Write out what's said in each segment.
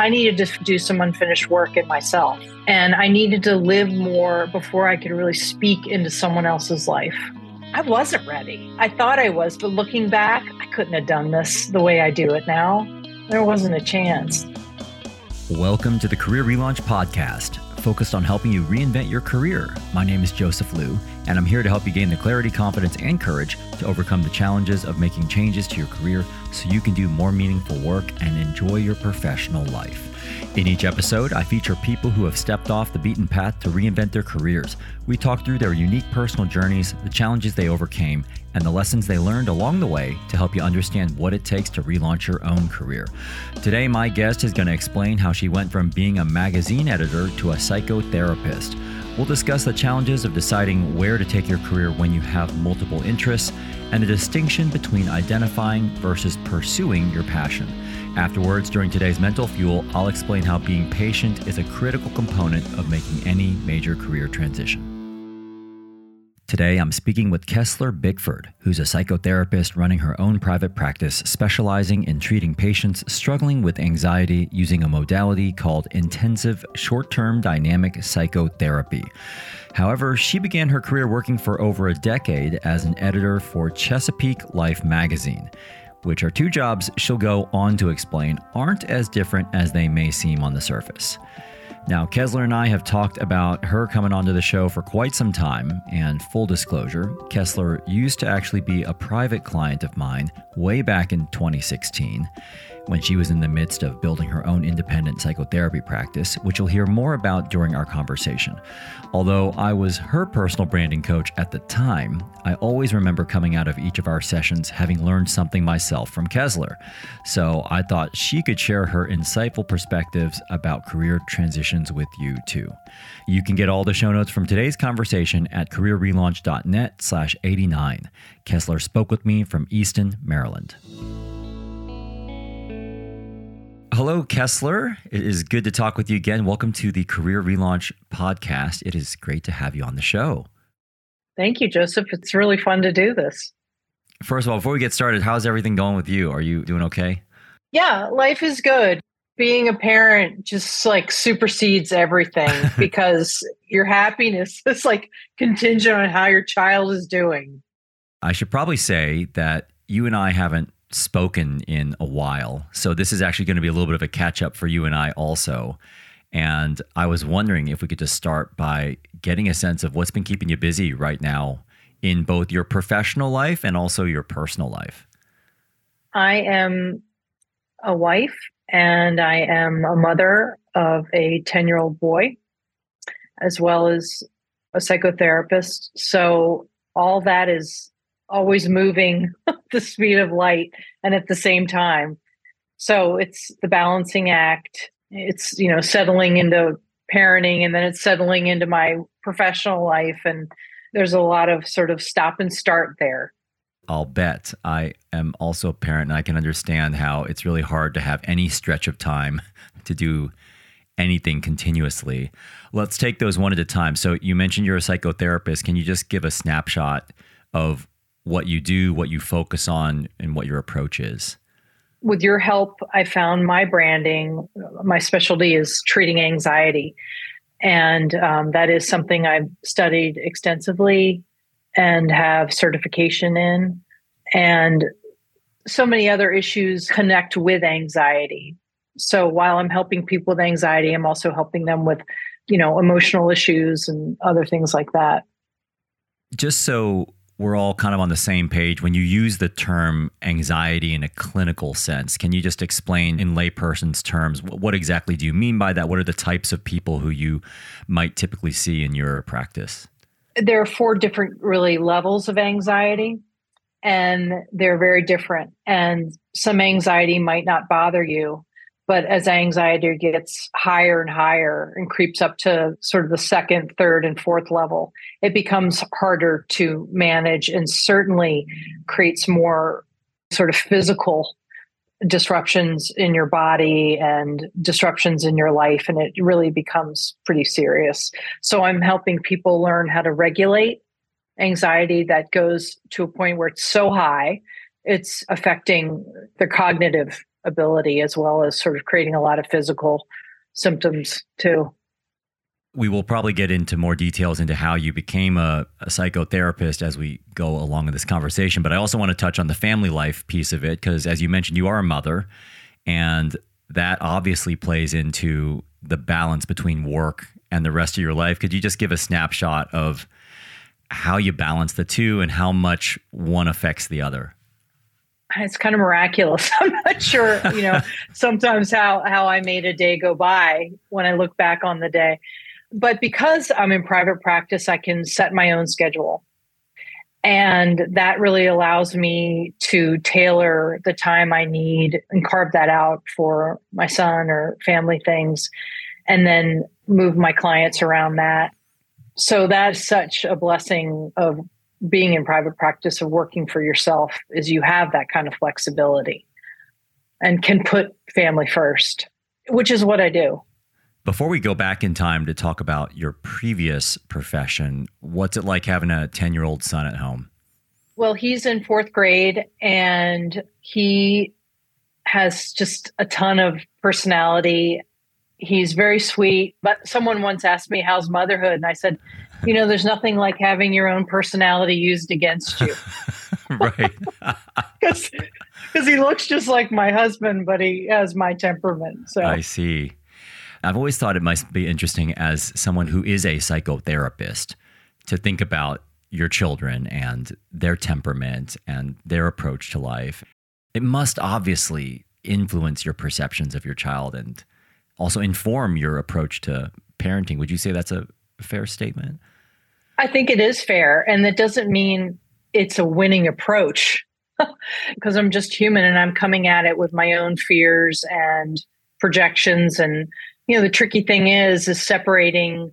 I needed to do some unfinished work in myself. And I needed to live more before I could really speak into someone else's life. I wasn't ready. I thought I was, but looking back, I couldn't have done this the way I do it now. There wasn't a chance. Welcome to the Career Relaunch Podcast focused on helping you reinvent your career. My name is Joseph Liu, and I'm here to help you gain the clarity, confidence, and courage to overcome the challenges of making changes to your career so you can do more meaningful work and enjoy your professional life. In each episode, I feature people who have stepped off the beaten path to reinvent their careers. We talk through their unique personal journeys, the challenges they overcame, and the lessons they learned along the way to help you understand what it takes to relaunch your own career. Today, my guest is going to explain how she went from being a magazine editor to a psychotherapist. We'll discuss the challenges of deciding where to take your career when you have multiple interests and the distinction between identifying versus pursuing your passion. Afterwards, during today's Mental Fuel, I'll explain how being patient is a critical component of making any major career transition. Today, I'm speaking with Kessler Bickford, who's a psychotherapist running her own private practice specializing in treating patients struggling with anxiety using a modality called intensive short term dynamic psychotherapy. However, she began her career working for over a decade as an editor for Chesapeake Life magazine, which are two jobs she'll go on to explain aren't as different as they may seem on the surface. Now, Kessler and I have talked about her coming onto the show for quite some time, and full disclosure, Kessler used to actually be a private client of mine way back in 2016 when she was in the midst of building her own independent psychotherapy practice, which you'll hear more about during our conversation. Although I was her personal branding coach at the time, I always remember coming out of each of our sessions having learned something myself from Kessler. So I thought she could share her insightful perspectives about career transitions with you too. You can get all the show notes from today's conversation at careerrelaunch.net slash 89. Kessler spoke with me from Easton, Maryland. Hello, Kessler. It is good to talk with you again. Welcome to the Career Relaunch podcast. It is great to have you on the show. Thank you, Joseph. It's really fun to do this. First of all, before we get started, how's everything going with you? Are you doing okay? Yeah, life is good. Being a parent just like supersedes everything because your happiness is like contingent on how your child is doing. I should probably say that you and I haven't spoken in a while. So this is actually going to be a little bit of a catch up for you and I also. And I was wondering if we could just start by getting a sense of what's been keeping you busy right now in both your professional life and also your personal life. I am a wife and I am a mother of a 10 year old boy, as well as a psychotherapist. So all that is always moving the speed of light and at the same time. So it's the balancing act. It's, you know, settling into parenting and then it's settling into my professional life. And there's a lot of sort of stop and start there. I'll bet I am also a parent and I can understand how it's really hard to have any stretch of time to do anything continuously. Let's take those one at a time. So you mentioned you're a psychotherapist. Can you just give a snapshot of what you do, what you focus on, and what your approach is? With your help, I found my branding. My specialty is treating anxiety. And um, that is something I've studied extensively and have certification in. And so many other issues connect with anxiety. So while I'm helping people with anxiety, I'm also helping them with, you know, emotional issues and other things like that. Just so we're all kind of on the same page when you use the term anxiety in a clinical sense. Can you just explain in layperson's terms what exactly do you mean by that? What are the types of people who you might typically see in your practice? There are four different really levels of anxiety and they're very different and some anxiety might not bother you but as anxiety gets higher and higher and creeps up to sort of the second, third, and fourth level, it becomes harder to manage and certainly creates more sort of physical disruptions in your body and disruptions in your life. And it really becomes pretty serious. So I'm helping people learn how to regulate anxiety that goes to a point where it's so high, it's affecting their cognitive ability as well as sort of creating a lot of physical symptoms too. We will probably get into more details into how you became a, a, psychotherapist as we go along in this conversation. But I also want to touch on the family life piece of it because, as you mentioned, you are a mother, and that obviously plays into the balance between work and the rest of your life. Could you just give a snapshot of how you balance the two and how much one affects the other? It's kind of miraculous. I'm not sure, you know, sometimes how how I made a day go by when I look back on the day. But because I'm in private practice, I can set my own schedule. And that really allows me to tailor the time I need and carve that out for my son or family things, and then move my clients around that. So that's such a blessing of being in private practice or working for yourself is you have that kind of flexibility and can put family first, which is what I do. Before we go back in time to talk about your previous profession, what's it like having a 10 year old son at home? Well, he's in fourth grade and he has just a ton of personality. He's very sweet. But someone once asked me, How's motherhood? And I said, you know, there's nothing like having your own personality used against you. right. Because he looks just like my husband, but he has my temperament. So I see. I've always thought it must be interesting as someone who is a psychotherapist to think about your children and their temperament and their approach to life. It must obviously influence your perceptions of your child and also inform your approach to parenting. Would you say that's a fair statement? I think it is fair. And that doesn't mean it's a winning approach because I'm just human and I'm coming at it with my own fears and projections. And, you know, the tricky thing is, is separating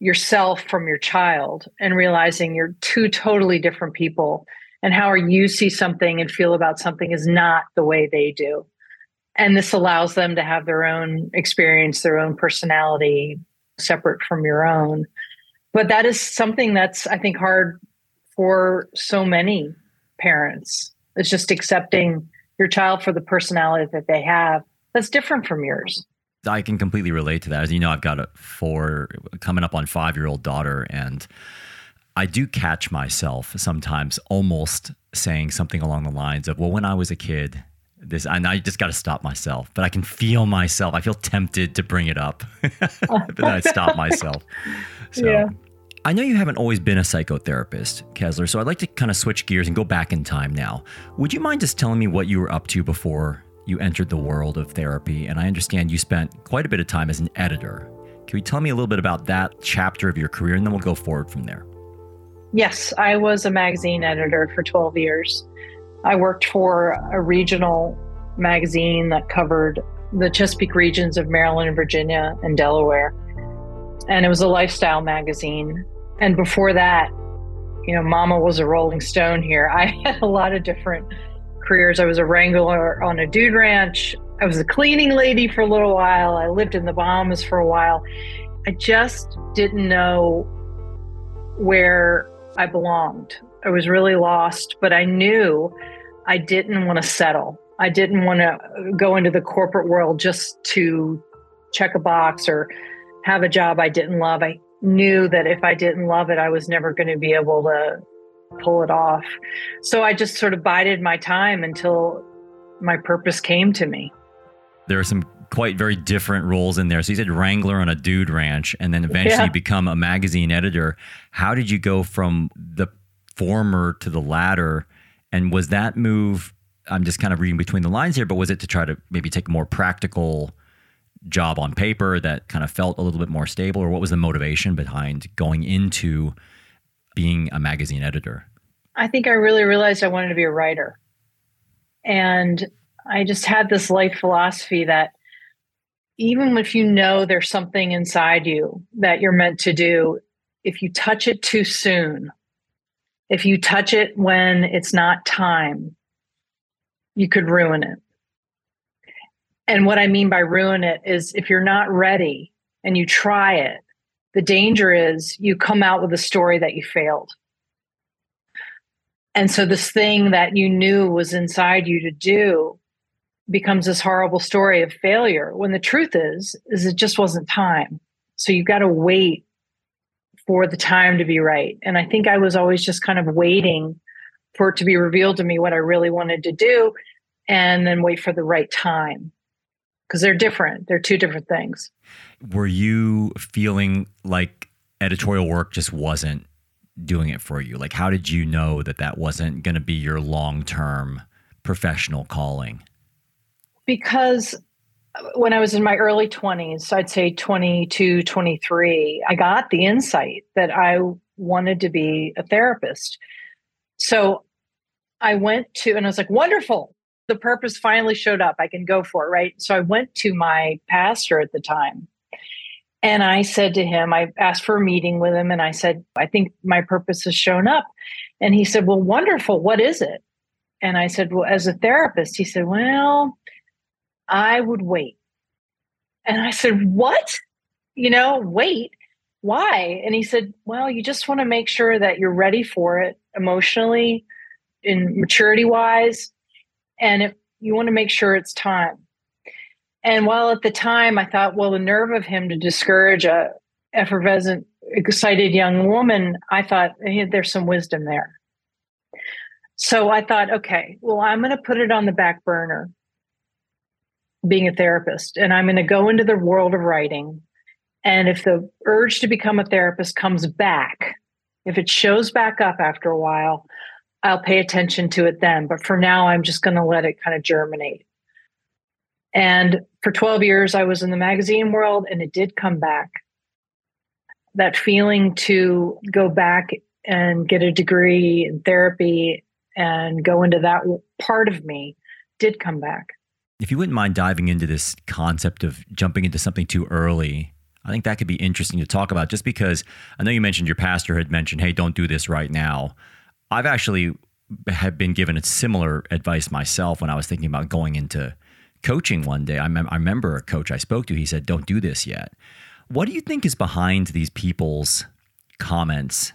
yourself from your child and realizing you're two totally different people and how you see something and feel about something is not the way they do. And this allows them to have their own experience, their own personality separate from your own. But that is something that's i think hard for so many parents. It's just accepting your child for the personality that they have that's different from yours. I can completely relate to that. As you know i've got a four coming up on five year old daughter and i do catch myself sometimes almost saying something along the lines of well when i was a kid this and I just got to stop myself. But I can feel myself. I feel tempted to bring it up, but then I stop myself. So yeah. I know you haven't always been a psychotherapist, Kessler, so I'd like to kind of switch gears and go back in time now. Would you mind just telling me what you were up to before you entered the world of therapy? And I understand you spent quite a bit of time as an editor. Can you tell me a little bit about that chapter of your career and then we'll go forward from there? Yes, I was a magazine editor for 12 years. I worked for a regional magazine that covered the Chesapeake regions of Maryland, and Virginia, and Delaware. And it was a lifestyle magazine. And before that, you know, Mama was a Rolling Stone here. I had a lot of different careers. I was a wrangler on a dude ranch. I was a cleaning lady for a little while. I lived in the Bahamas for a while. I just didn't know where I belonged. I was really lost, but I knew I didn't want to settle. I didn't want to go into the corporate world just to check a box or have a job I didn't love. I knew that if I didn't love it, I was never going to be able to pull it off. So I just sort of bided my time until my purpose came to me. There are some quite very different roles in there. So you said wrangler on a dude ranch and then eventually yeah. become a magazine editor. How did you go from the former to the latter? And was that move, I'm just kind of reading between the lines here, but was it to try to maybe take a more practical job on paper that kind of felt a little bit more stable, or what was the motivation behind going into being a magazine editor? I think I really realized I wanted to be a writer. And I just had this life philosophy that even if you know there's something inside you that you're meant to do, if you touch it too soon, if you touch it when it's not time, you could ruin it. And what I mean by ruin it is if you're not ready and you try it, the danger is you come out with a story that you failed. And so this thing that you knew was inside you to do, becomes this horrible story of failure when the truth is is it just wasn't time so you've got to wait for the time to be right. And i think i was always just kind of waiting for it to be revealed to me what i really wanted to do and then wait for the right time. Because they're different. They're two different things. Were you feeling like editorial work just wasn't doing it for you? Like how did you know that that wasn't going to be your long-term professional calling? Because when I was in my early 20s, I'd say 22, 23, I got the insight that I wanted to be a therapist. So I went to, and I was like, wonderful. The purpose finally showed up. I can go for it, right? So I went to my pastor at the time and I said to him, I asked for a meeting with him and I said, I think my purpose has shown up. And he said, Well, wonderful. What is it? And I said, Well, as a therapist, he said, Well, I would wait. And I said, What? You know, wait. Why? And he said, Well, you just want to make sure that you're ready for it emotionally, in maturity wise, and if you want to make sure it's time. And while at the time I thought, well, the nerve of him to discourage a effervescent, excited young woman, I thought hey, there's some wisdom there. So I thought, okay, well, I'm going to put it on the back burner being a therapist and I'm going to go into the world of writing. And if the urge to become a therapist comes back, if it shows back up after a while, I'll pay attention to it then. But for now, I'm just going to let it kind of germinate. And for 12 years, I was in the magazine world and it did come back. That feeling to go back and get a degree in therapy and go into that part of me did come back. If you wouldn't mind diving into this concept of jumping into something too early, I think that could be interesting to talk about just because I know you mentioned your pastor had mentioned, hey, don't do this right now. I've actually have been given a similar advice myself when I was thinking about going into coaching one day. I, I remember a coach I spoke to, he said, don't do this yet. What do you think is behind these people's comments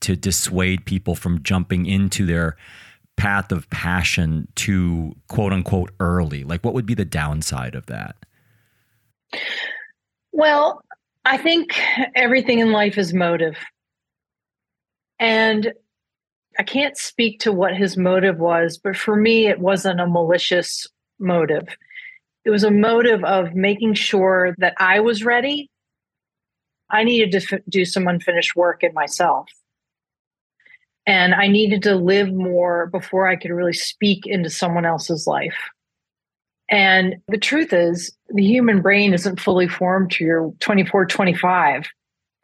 to dissuade people from jumping into their path of passion too quote unquote early? Like, what would be the downside of that? Well, I think everything in life is motive. And I can't speak to what his motive was, but for me, it wasn't a malicious motive. It was a motive of making sure that I was ready. I needed to f- do some unfinished work in myself. And I needed to live more before I could really speak into someone else's life. And the truth is, the human brain isn't fully formed to your 24, 25.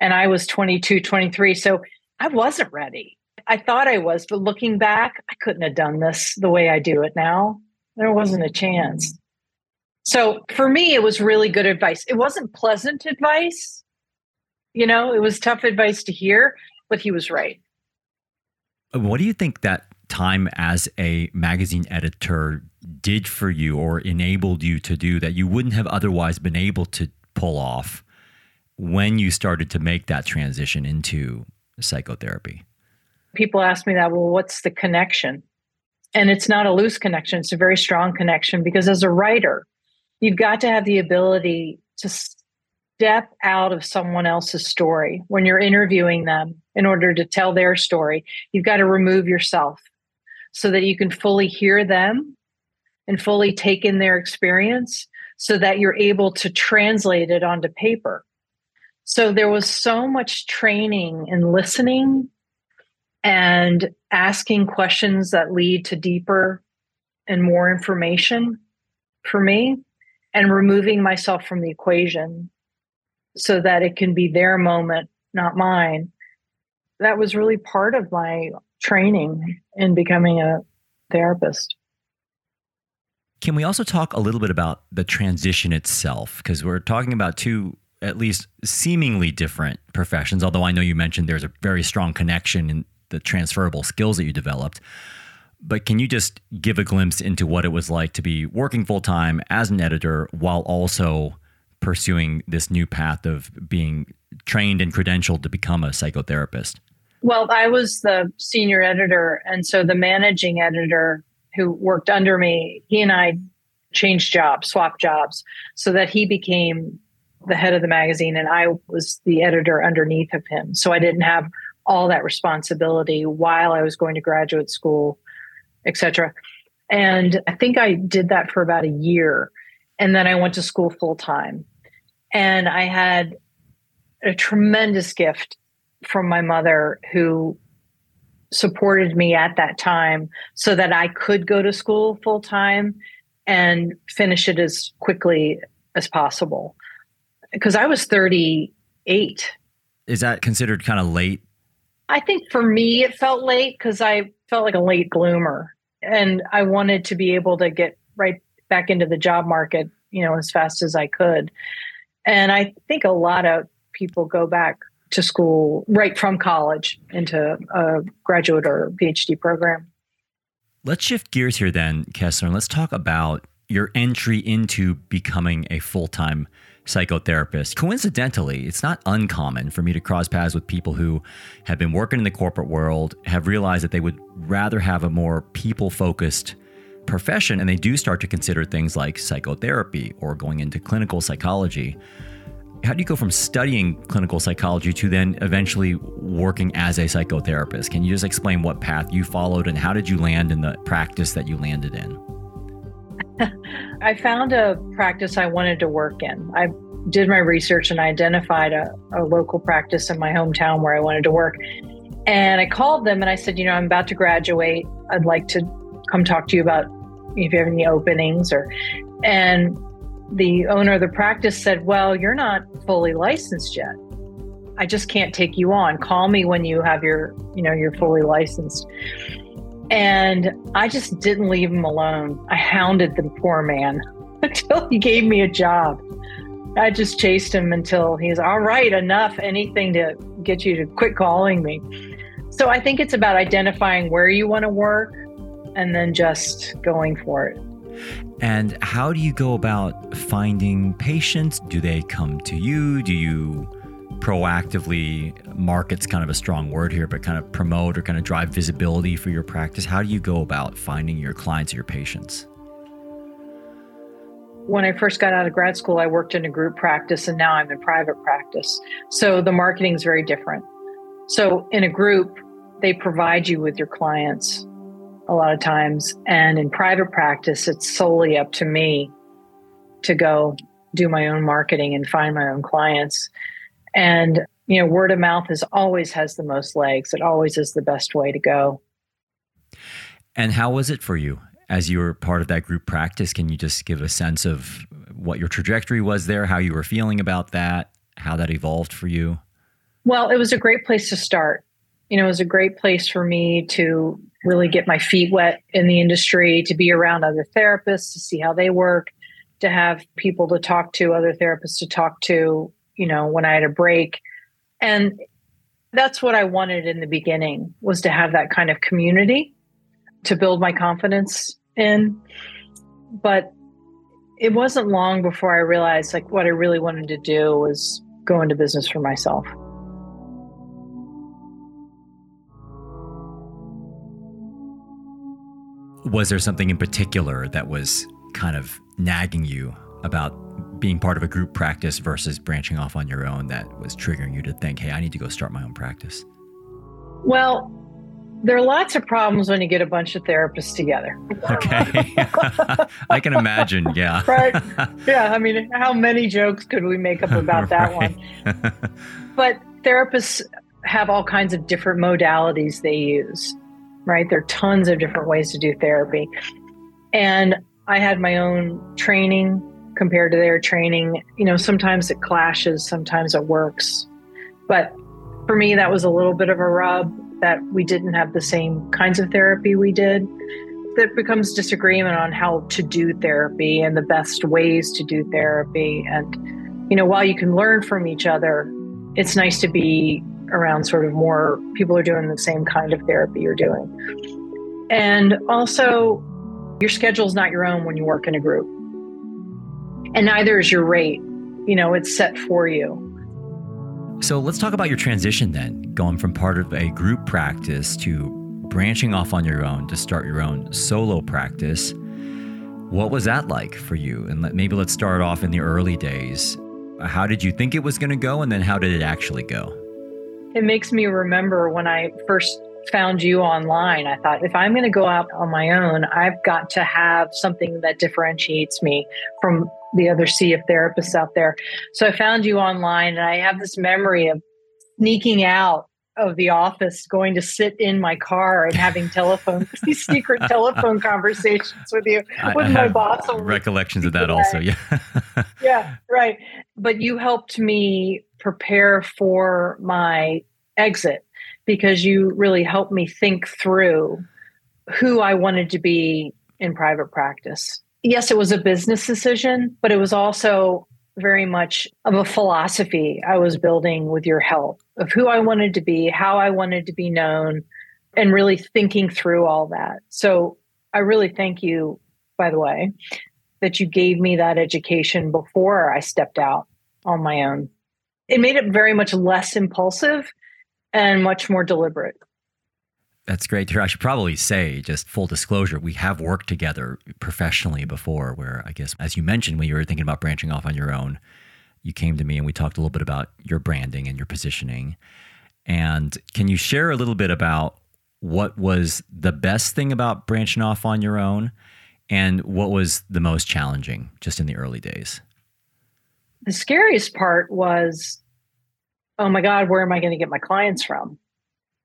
And I was 22, 23. So I wasn't ready. I thought I was, but looking back, I couldn't have done this the way I do it now. There wasn't a chance. So for me, it was really good advice. It wasn't pleasant advice. You know, it was tough advice to hear, but he was right. What do you think that time as a magazine editor did for you or enabled you to do that you wouldn't have otherwise been able to pull off when you started to make that transition into psychotherapy? People ask me that, well, what's the connection? And it's not a loose connection, it's a very strong connection because as a writer, you've got to have the ability to step out of someone else's story when you're interviewing them in order to tell their story. You've got to remove yourself so that you can fully hear them and fully take in their experience so that you're able to translate it onto paper. So there was so much training in listening and asking questions that lead to deeper and more information for me and removing myself from the equation so that it can be their moment, not mine. That was really part of my training in becoming a therapist. Can we also talk a little bit about the transition itself? Because we're talking about two, at least seemingly different professions, although I know you mentioned there's a very strong connection in the transferable skills that you developed. But can you just give a glimpse into what it was like to be working full time as an editor while also pursuing this new path of being trained and credentialed to become a psychotherapist? Well, I was the senior editor. And so the managing editor who worked under me, he and I changed jobs, swapped jobs, so that he became the head of the magazine and I was the editor underneath of him. So I didn't have all that responsibility while I was going to graduate school, etc. And I think I did that for about a year. And then I went to school full time. And I had a tremendous gift from my mother who supported me at that time so that I could go to school full time and finish it as quickly as possible. Because I was 38. Is that considered kind of late? I think for me, it felt late because I felt like a late bloomer. And I wanted to be able to get right back into the job market, you know, as fast as I could. And I think a lot of people go back to school right from college into a graduate or PhD program. Let's shift gears here then, Kessler, and let's talk about your entry into becoming a full time psychotherapist. Coincidentally, it's not uncommon for me to cross paths with people who have been working in the corporate world, have realized that they would rather have a more people focused profession, and they do start to consider things like psychotherapy or going into clinical psychology how do you go from studying clinical psychology to then eventually working as a psychotherapist? Can you just explain what path you followed and how did you land in the practice that you landed in? I found a practice I wanted to work in. I did my research and I identified a, a local practice in my hometown where I wanted to work. And I called them and I said, you know, I'm about to graduate. I'd like to come talk to you about if you have any openings or and the owner of the practice said, Well, you're not fully licensed yet. I just can't take you on. Call me when you have your, you know, you're fully licensed. And I just didn't leave him alone. I hounded the poor man until he gave me a job. I just chased him until he's all right, enough, anything to get you to quit calling me. So I think it's about identifying where you want to work and then just going for it. And how do you go about finding patients? Do they come to you? Do you proactively market's kind of a strong word here, but kind of promote or kind of drive visibility for your practice? How do you go about finding your clients, your patients? When I first got out of grad school, I worked in a group practice and now I'm in private practice. So the marketing is very different. So in a group, they provide you with your clients a lot of times. And in private practice, it's solely up to me to go do my own marketing and find my own clients. And, you know, word of mouth is always has the most legs. It always is the best way to go. And how was it for you as you were part of that group practice? Can you just give a sense of what your trajectory was there, how you were feeling about that, how that evolved for you? Well, it was a great place to start. You know, it was a great place for me to really get my feet wet in the industry, to be around other therapists, to see how they work, to have people to talk to, other therapists to talk to, you know, when I had a break. And that's what I wanted in the beginning was to have that kind of community to build my confidence in. But it wasn't long before I realized like what I really wanted to do was go into business for myself. Was there something in particular that was kind of nagging you about being part of a group practice versus branching off on your own that was triggering you to think, hey, I need to go start my own practice? Well, there are lots of problems when you get a bunch of therapists together. Okay. I can imagine. Yeah. right. Yeah. I mean, how many jokes could we make up about that right. one? but therapists have all kinds of different modalities they use right? There are tons of different ways to do therapy. And I had my own training compared to their training. You know, sometimes it clashes, sometimes it works. But for me, that was a little bit of a rub that we didn't have the same kinds of therapy we did. That becomes disagreement on how to do therapy and the best ways to do therapy. And, you know, while you can learn from each other, it's nice to be around sort of more people are doing the same kind of therapy you're doing. And also, your schedule is not your own when you work in a group. And neither is your rate. You know, it's set for you. So let's talk about your transition then, going from part of a group practice to branching off on your own to start your own solo practice. What was that like for you? And let, maybe let's start off in the early days. How did you think it was going to go? And then how did it actually go? It makes me remember when I first found you online. I thought if I'm going to go out on my own, I've got to have something that differentiates me from the other sea of therapists out there. So I found you online and I have this memory of sneaking out of the office going to sit in my car and having telephone these secret telephone conversations with you with my boss recollections of that also yeah yeah right but you helped me prepare for my exit because you really helped me think through who I wanted to be in private practice. Yes, it was a business decision, but it was also very much of a philosophy I was building with your help of who I wanted to be, how I wanted to be known, and really thinking through all that. So I really thank you, by the way, that you gave me that education before I stepped out on my own. It made it very much less impulsive and much more deliberate. That's great to hear. I should probably say, just full disclosure, we have worked together professionally before, where I guess, as you mentioned, when you were thinking about branching off on your own, you came to me and we talked a little bit about your branding and your positioning. And can you share a little bit about what was the best thing about branching off on your own and what was the most challenging just in the early days? The scariest part was oh my God, where am I going to get my clients from?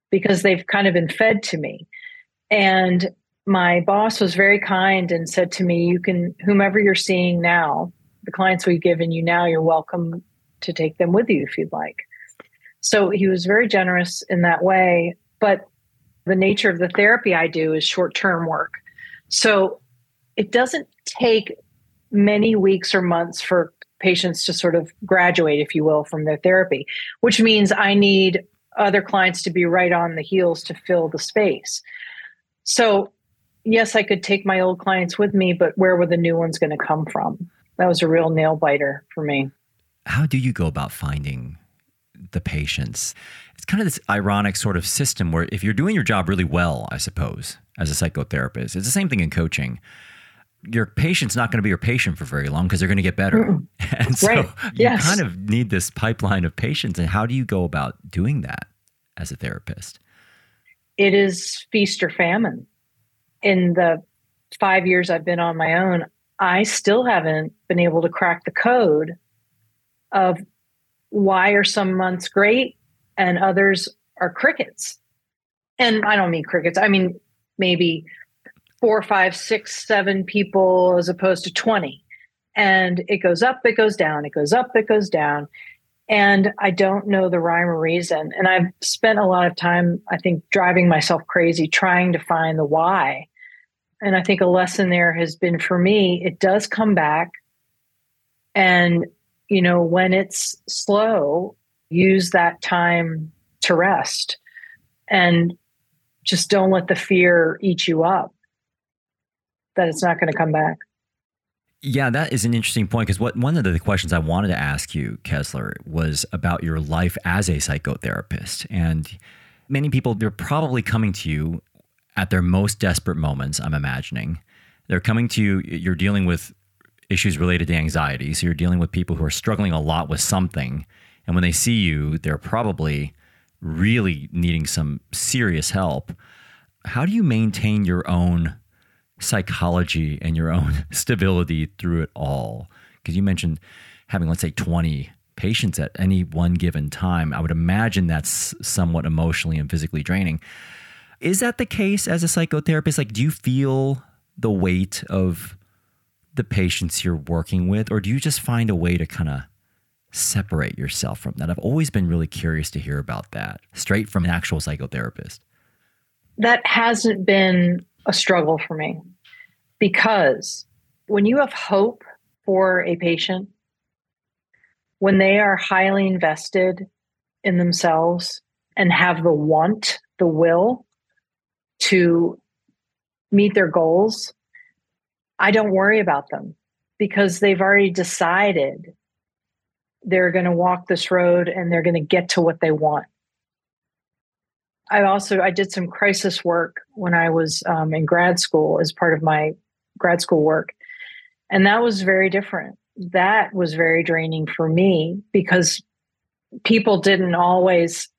Because they've kind of been fed to me. And my boss was very kind and said to me, You can, whomever you're seeing now, the clients we've given you now, you're welcome to take them with you if you'd like. So he was very generous in that way. But the nature of the therapy I do is short term work. So it doesn't take many weeks or months for patients to sort of graduate, if you will, from their therapy, which means I need other clients to be right on the heels to fill the space. So, yes, I could take my old clients with me, but where were the new ones going to come from? That was a real nail biter for me. How do you go about finding the patients? It's kind of this ironic sort of system where if you're doing your job really well, I suppose, as a psychotherapist, it's the same thing in coaching your patient's not going to be your patient for very long because they're going to get better. Mm-mm. And so right. you yes. kind of need this pipeline of patients. And how do you go about doing that as a therapist? It is feast or famine. In the five years I've been on my own, I still haven't been able to crack the code of why are some months great and others are crickets. And I don't mean crickets, I mean maybe four, five, six, seven people as opposed to 20. And it goes up, it goes down, it goes up, it goes down. And I don't know the rhyme or reason. And I've spent a lot of time, I think, driving myself crazy trying to find the why. And I think a lesson there has been for me, it does come back. And, you know, when it's slow, use that time to rest and just don't let the fear eat you up that it's not going to come back. Yeah, that is an interesting point because what one of the questions I wanted to ask you, Kessler, was about your life as a psychotherapist. And many people they're probably coming to you at their most desperate moments, I'm imagining. They're coming to you, you're dealing with issues related to anxiety. So you're dealing with people who are struggling a lot with something. And when they see you, they're probably really needing some serious help. How do you maintain your own psychology and your own stability through it all? Because you mentioned having, let's say, 20 patients at any one given time. I would imagine that's somewhat emotionally and physically draining. Is that the case as a psychotherapist? Like, do you feel the weight of the patients you're working with, or do you just find a way to kind of separate yourself from that? I've always been really curious to hear about that straight from an actual psychotherapist. That hasn't been a struggle for me because when you have hope for a patient, when they are highly invested in themselves and have the want, the will to meet their goals, I don't worry about them because they've already decided they're going to walk this road and they're going to get to what they want. I also I did some crisis work when I was um, in grad school as part of my grad school work, And that was very different. That was very draining for me because people didn't always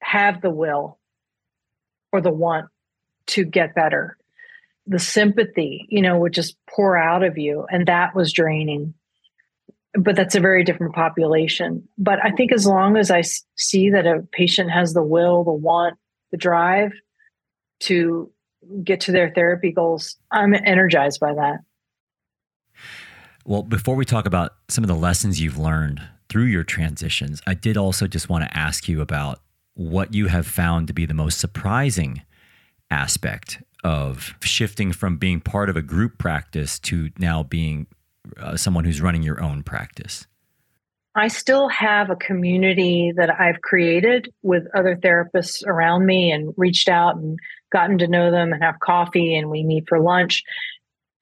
have the will or the want to get better. The sympathy, you know, would just pour out of you. And that was draining. But that's a very different population. But I think as long as I see that a patient has the will, the want, the drive to get to their therapy goals, I'm energized by that. Well, before we talk about some of the lessons you've learned through your transitions, I did also just want to ask you about what you have found to be the most surprising aspect of shifting from being part of a group practice to now being uh, someone who's running your own practice? I still have a community that I've created with other therapists around me and reached out and gotten to know them and have coffee and we meet for lunch.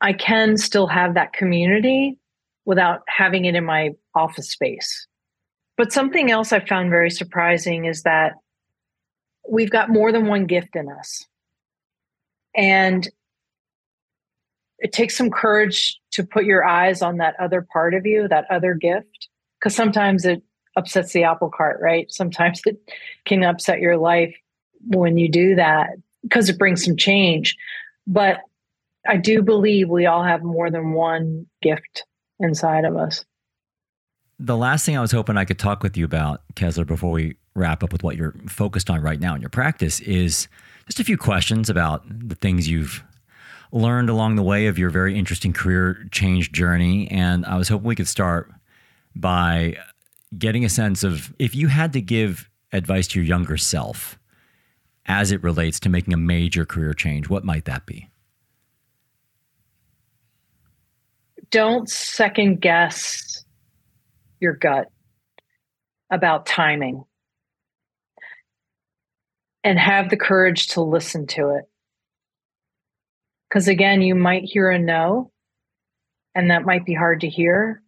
I can still have that community without having it in my office space. But something else I found very surprising is that we've got more than one gift in us. And it takes some courage to put your eyes on that other part of you, that other gift, because sometimes it upsets the apple cart, right? Sometimes it can upset your life when you do that because it brings some change. But I do believe we all have more than one gift inside of us. The last thing I was hoping I could talk with you about, Kessler, before we wrap up with what you're focused on right now in your practice, is just a few questions about the things you've learned along the way of your very interesting career change journey. And I was hoping we could start by getting a sense of if you had to give advice to your younger self as it relates to making a major career change, what might that be? Don't second guess your gut about timing and have the courage to listen to it. Because again, you might hear a no, and that might be hard to hear.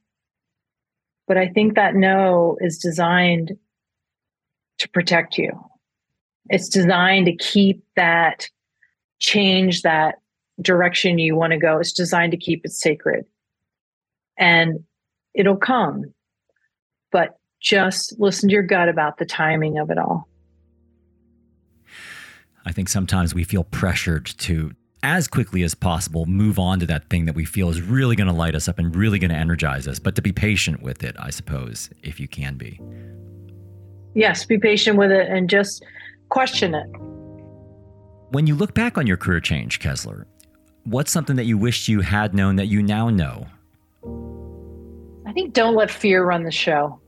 But I think that no is designed to protect you. It's designed to keep that change, that direction you want to go. It's designed to keep it sacred. And it'll come. But just listen to your gut about the timing of it all. I think sometimes we feel pressured to, as quickly as possible, move on to that thing that we feel is really going to light us up and really going to energize us, but to be patient with it, I suppose, if you can be. Yes, be patient with it and just question it. When you look back on your career change, Kessler, what's something that you wished you had known that you now know? I think don't let fear run the show.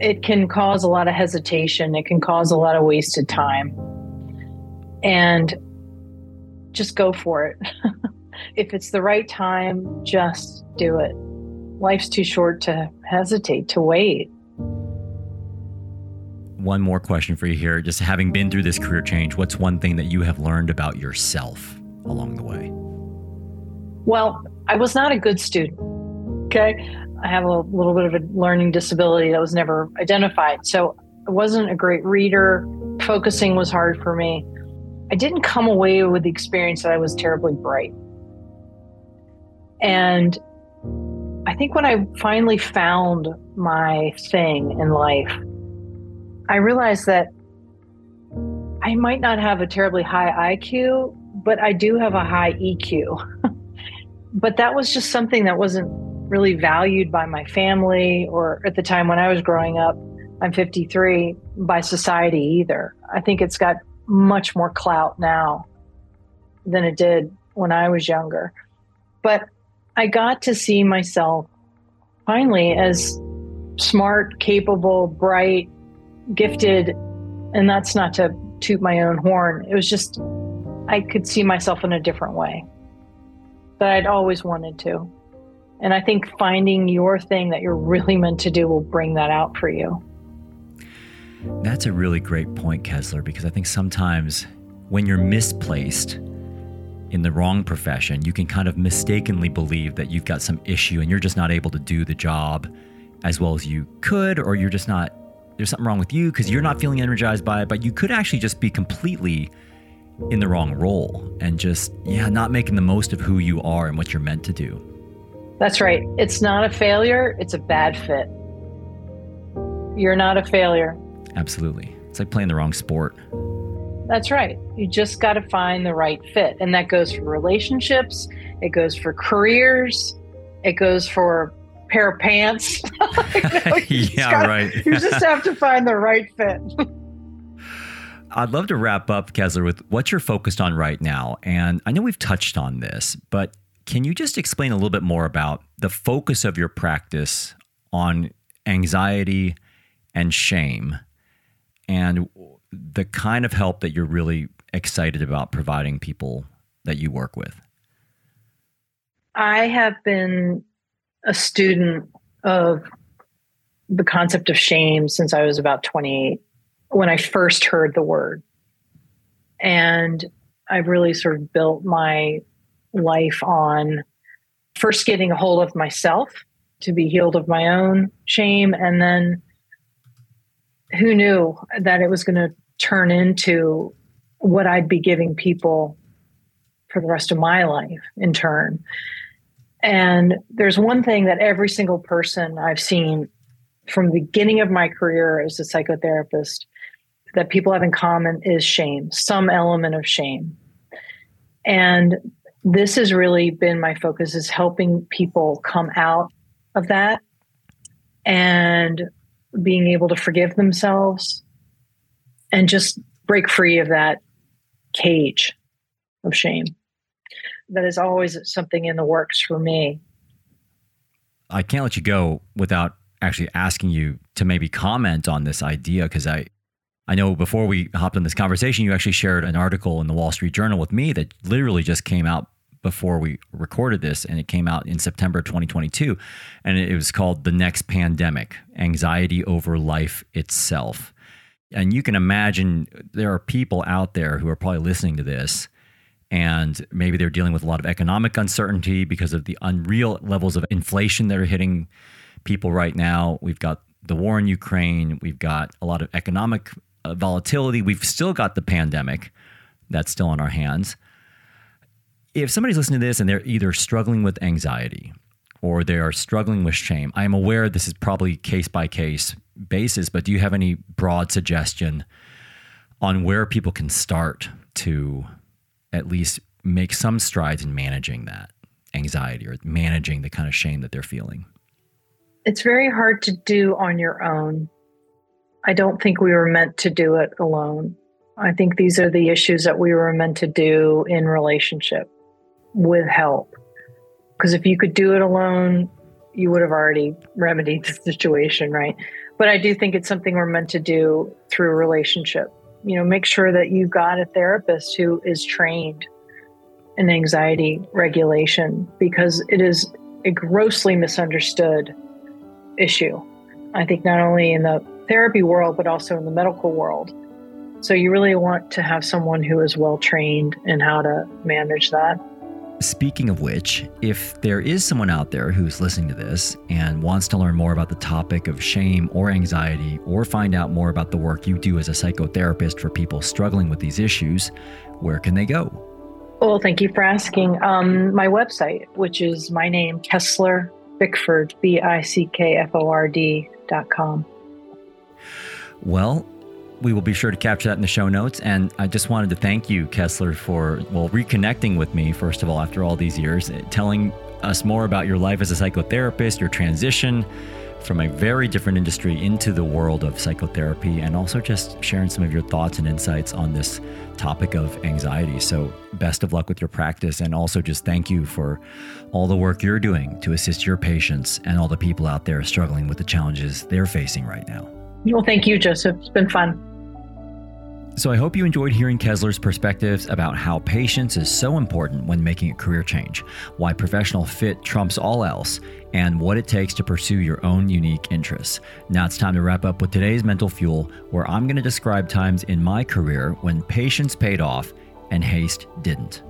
It can cause a lot of hesitation, it can cause a lot of wasted time and just go for it. if it's the right time, just do it. Life's too short to hesitate, to wait. One more question for you here. Just having been through this career change, what's one thing that you have learned about yourself along the way? Well, I was not a good student. Okay. I have a little bit of a learning disability that was never identified. So I wasn't a great reader. Focusing was hard for me. I didn't come away with the experience that I was terribly bright. And I think when I finally found my thing in life, I realized that I might not have a terribly high IQ, but I do have a high EQ. but that was just something that wasn't really valued by my family or at the time when I was growing up. I'm 53 by society either. I think it's got much more clout now than it did when I was younger. But I got to see myself finally as smart, capable, bright, gifted. And that's not to toot my own horn. It was just, I could see myself in a different way that I'd always wanted to. And I think finding your thing that you're really meant to do will bring that out for you. That's a really great point, Kessler, because I think sometimes when you're misplaced in the wrong profession, you can kind of mistakenly believe that you've got some issue and you're just not able to do the job as well as you could, or you're just not, there's something wrong with you because you're not feeling energized by it, but you could actually just be completely in the wrong role and just, yeah, not making the most of who you are and what you're meant to do. That's right. It's not a failure, it's a bad fit. You're not a failure. Absolutely. It's like playing the wrong sport. That's right. You just got to find the right fit. And that goes for relationships, it goes for careers, it goes for pair of pants. know, yeah, gotta, right. you just have to find the right fit. I'd love to wrap up, Kessler, with what you're focused on right now. And I know we've touched on this, but can you just explain a little bit more about the focus of your practice on anxiety and shame and the kind of help that you're really excited about providing people that you work with? I have been a student of the concept of shame since I was about 28 when I first heard the word. And I've really sort of built my life on first getting a hold of myself to be healed of my own shame. And then who knew that it was going to turn into what I'd be giving people for the rest of my life in turn. And there's one thing that every single person I've seen from the beginning of my career as a psychotherapist that people have in common is shame, some element of shame. And this has really been my focus is helping people come out of that and being able to forgive themselves and just break free of that cage of shame. That is always something in the works for me. I can't let you go without actually asking you to maybe comment on this idea because I I know before we hopped on this conversation, you actually shared an article in the Wall Street Journal with me that literally just came out before we recorded this, and it came out in September 2022. And it was called The Next Pandemic Anxiety Over Life Itself. And you can imagine there are people out there who are probably listening to this, and maybe they're dealing with a lot of economic uncertainty because of the unreal levels of inflation that are hitting people right now. We've got the war in Ukraine, we've got a lot of economic uh, volatility. We've still got the pandemic that's still on our hands. If somebody's listening to this and they're either struggling with anxiety or they are struggling with shame, I am aware this is probably case by case basis, but do you have any broad suggestion on where people can start to at least make some strides in managing that anxiety or managing the kind of shame that they're feeling? It's very hard to do on your own. I don't think we were meant to do it alone. I think these are the issues that we were meant to do in relationship with help. Because if you could do it alone, you would have already remedied the situation, right? But I do think it's something we're meant to do through a relationship. You know, make sure that you've got a therapist who is trained in anxiety regulation because it is a grossly misunderstood issue. I think not only in the therapy world, but also in the medical world. So you really want to have someone who is well trained in how to manage that. Speaking of which, if there is someone out there who's listening to this and wants to learn more about the topic of shame or anxiety, or find out more about the work you do as a psychotherapist for people struggling with these issues, where can they go? Well, thank you for asking. Um, my website, which is my name, Kessler Bickford, B I C K F O R D dot com. Well, we will be sure to capture that in the show notes. And I just wanted to thank you, Kessler, for well reconnecting with me first of all after all these years, telling us more about your life as a psychotherapist, your transition from a very different industry into the world of psychotherapy, and also just sharing some of your thoughts and insights on this topic of anxiety. So, best of luck with your practice, and also just thank you for all the work you're doing to assist your patients and all the people out there struggling with the challenges they're facing right now. Well, thank you, Joseph. It's been fun. So, I hope you enjoyed hearing Kessler's perspectives about how patience is so important when making a career change, why professional fit trumps all else, and what it takes to pursue your own unique interests. Now it's time to wrap up with today's Mental Fuel, where I'm going to describe times in my career when patience paid off and haste didn't.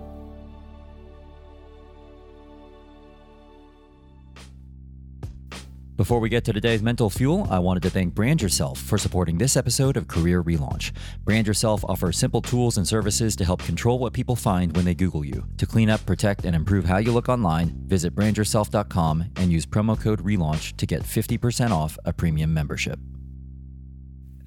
Before we get to today's mental fuel, I wanted to thank Brand Yourself for supporting this episode of Career Relaunch. Brand Yourself offers simple tools and services to help control what people find when they Google you. To clean up, protect, and improve how you look online, visit brandyourself.com and use promo code RELAUNCH to get 50% off a premium membership.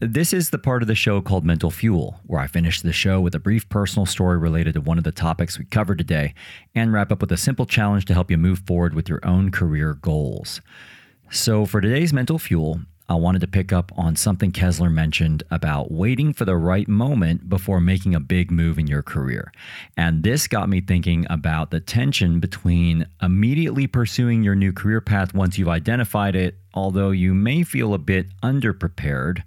This is the part of the show called Mental Fuel, where I finish the show with a brief personal story related to one of the topics we covered today and wrap up with a simple challenge to help you move forward with your own career goals. So, for today's mental fuel, I wanted to pick up on something Kessler mentioned about waiting for the right moment before making a big move in your career. And this got me thinking about the tension between immediately pursuing your new career path once you've identified it, although you may feel a bit underprepared,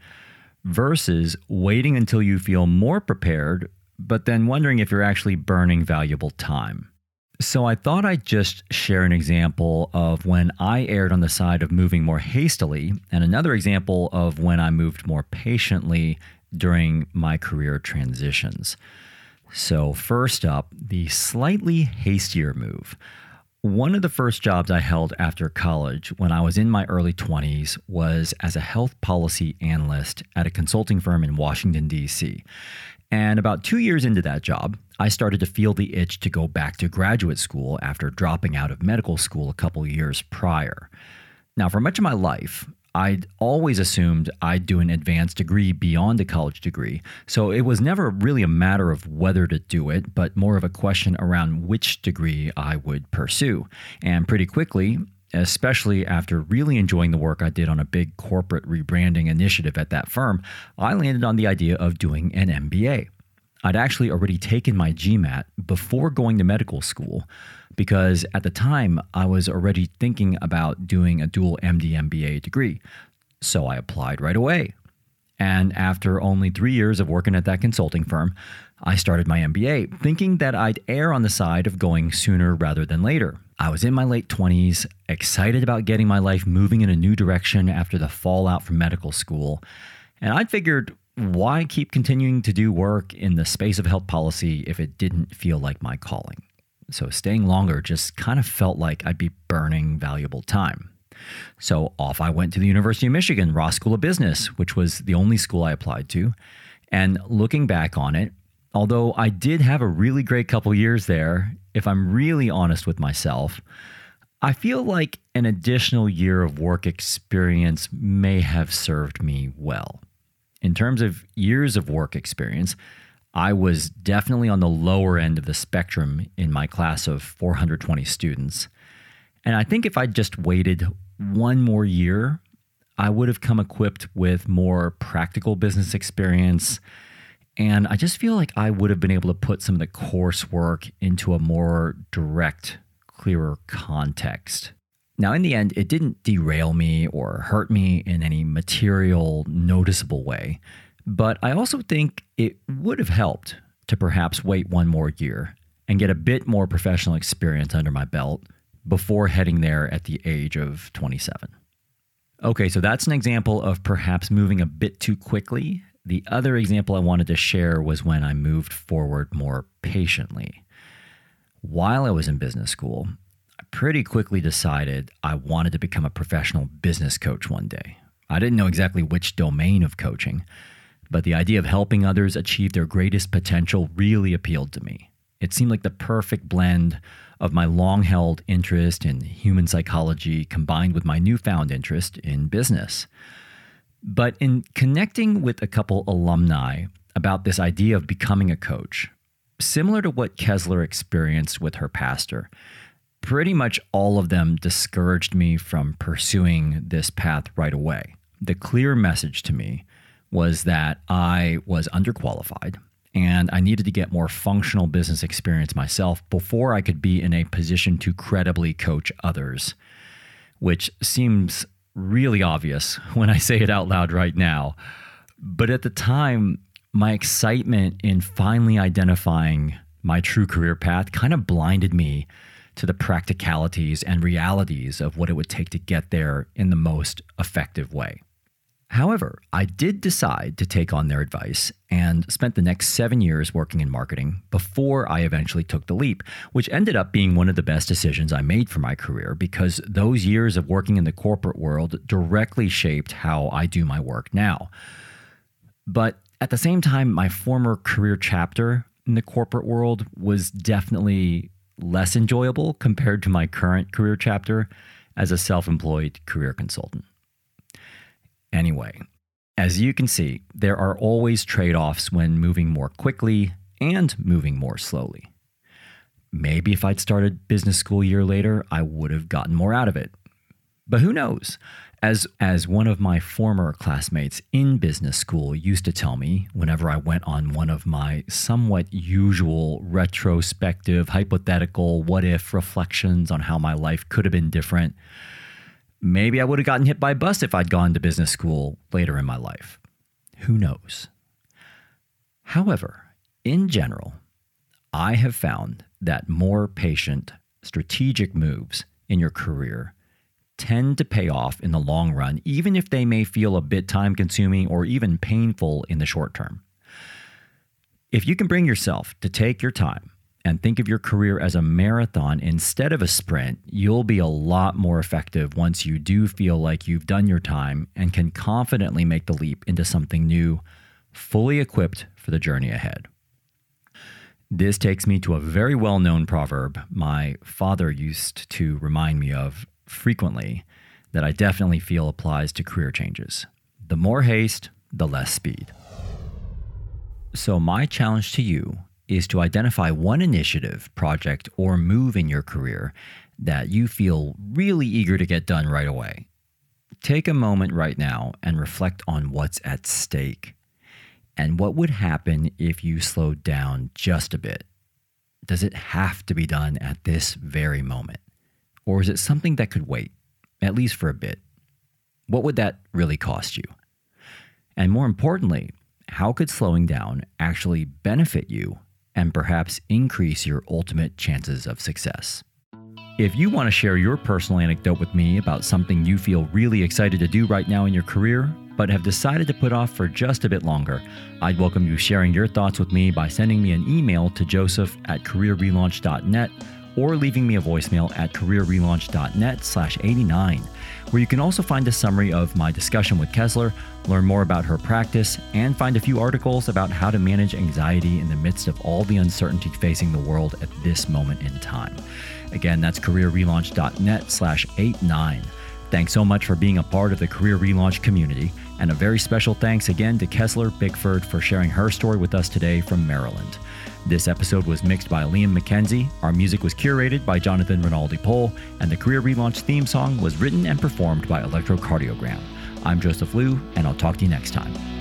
versus waiting until you feel more prepared, but then wondering if you're actually burning valuable time. So I thought I'd just share an example of when I erred on the side of moving more hastily, and another example of when I moved more patiently during my career transitions. So, first up, the slightly hastier move. One of the first jobs I held after college when I was in my early 20s was as a health policy analyst at a consulting firm in Washington, D.C. And about two years into that job, I started to feel the itch to go back to graduate school after dropping out of medical school a couple years prior. Now, for much of my life, I'd always assumed I'd do an advanced degree beyond a college degree. So it was never really a matter of whether to do it, but more of a question around which degree I would pursue. And pretty quickly, especially after really enjoying the work I did on a big corporate rebranding initiative at that firm, I landed on the idea of doing an MBA. I'd actually already taken my GMAT before going to medical school because at the time I was already thinking about doing a dual MD MBA degree. So I applied right away. And after only three years of working at that consulting firm, I started my MBA, thinking that I'd err on the side of going sooner rather than later. I was in my late 20s, excited about getting my life moving in a new direction after the fallout from medical school. And I figured, why keep continuing to do work in the space of health policy if it didn't feel like my calling? So staying longer just kind of felt like I'd be burning valuable time. So off I went to the University of Michigan Ross School of Business, which was the only school I applied to. And looking back on it, although I did have a really great couple years there, if I'm really honest with myself, I feel like an additional year of work experience may have served me well. In terms of years of work experience, I was definitely on the lower end of the spectrum in my class of 420 students. And I think if I just waited one more year, I would have come equipped with more practical business experience and I just feel like I would have been able to put some of the coursework into a more direct, clearer context. Now, in the end, it didn't derail me or hurt me in any material, noticeable way. But I also think it would have helped to perhaps wait one more year and get a bit more professional experience under my belt before heading there at the age of 27. Okay, so that's an example of perhaps moving a bit too quickly the other example I wanted to share was when I moved forward more patiently. While I was in business school, I pretty quickly decided I wanted to become a professional business coach one day. I didn't know exactly which domain of coaching, but the idea of helping others achieve their greatest potential really appealed to me. It seemed like the perfect blend of my long held interest in human psychology combined with my newfound interest in business. But in connecting with a couple alumni about this idea of becoming a coach, similar to what Kessler experienced with her pastor, pretty much all of them discouraged me from pursuing this path right away. The clear message to me was that I was underqualified and I needed to get more functional business experience myself before I could be in a position to credibly coach others, which seems really obvious when I say it out loud right now. But at the time, my excitement in finally identifying my true career path kind of blinded me to the practicalities and realities of what it would take to get there in the most effective way. However, I did decide to take on their advice and spent the next seven years working in marketing before I eventually took the leap, which ended up being one of the best decisions I made for my career because those years of working in the corporate world directly shaped how I do my work now. But at the same time, my former career chapter in the corporate world was definitely less enjoyable compared to my current career chapter as a self employed career consultant. Anyway, as you can see, there are always trade offs when moving more quickly and moving more slowly. Maybe if I'd started business school a year later, I would have gotten more out of it. But who knows? As, as one of my former classmates in business school used to tell me whenever I went on one of my somewhat usual retrospective, hypothetical, what if reflections on how my life could have been different, maybe I would have gotten hit by a bus if I'd gone to business school later in my life. Who knows? However, in general, I have found that more patient, strategic moves in your career tend to pay off in the long run, even if they may feel a bit time consuming or even painful in the short term. If you can bring yourself to take your time and think of your career as a marathon instead of a sprint, you'll be a lot more effective once you do feel like you've done your time and can confidently make the leap into something new, fully equipped for the journey ahead. This takes me to a very well known proverb my father used to remind me of frequently that I definitely feel applies to career changes. The more haste, the less speed. So, my challenge to you is to identify one initiative, project, or move in your career that you feel really eager to get done right away. Take a moment right now and reflect on what's at stake and what would happen if you slowed down just a bit. Does it have to be done at this very moment? Or is it something that could wait, at least for a bit? What would that really cost you? And more importantly, how could slowing down actually benefit you and perhaps increase your ultimate chances of success? If you want to share your personal anecdote with me about something you feel really excited to do right now in your career, but have decided to put off for just a bit longer, I'd welcome you sharing your thoughts with me by sending me an email to joseph at careerrelaunch.net or leaving me a voicemail at careerrelaunch.net slash 89, where you can also find a summary of my discussion with Kessler, learn more about her practice, and find a few articles about how to manage anxiety in the midst of all the uncertainty facing the world at this moment in time. Again, that's careerrelaunch.net slash 89. Thanks so much for being a part of the Career Relaunch community, and a very special thanks again to Kessler Bickford for sharing her story with us today from Maryland. This episode was mixed by Liam McKenzie. Our music was curated by Jonathan Rinaldi Pole, and the Career Relaunch theme song was written and performed by Electrocardiogram. I'm Joseph Liu, and I'll talk to you next time.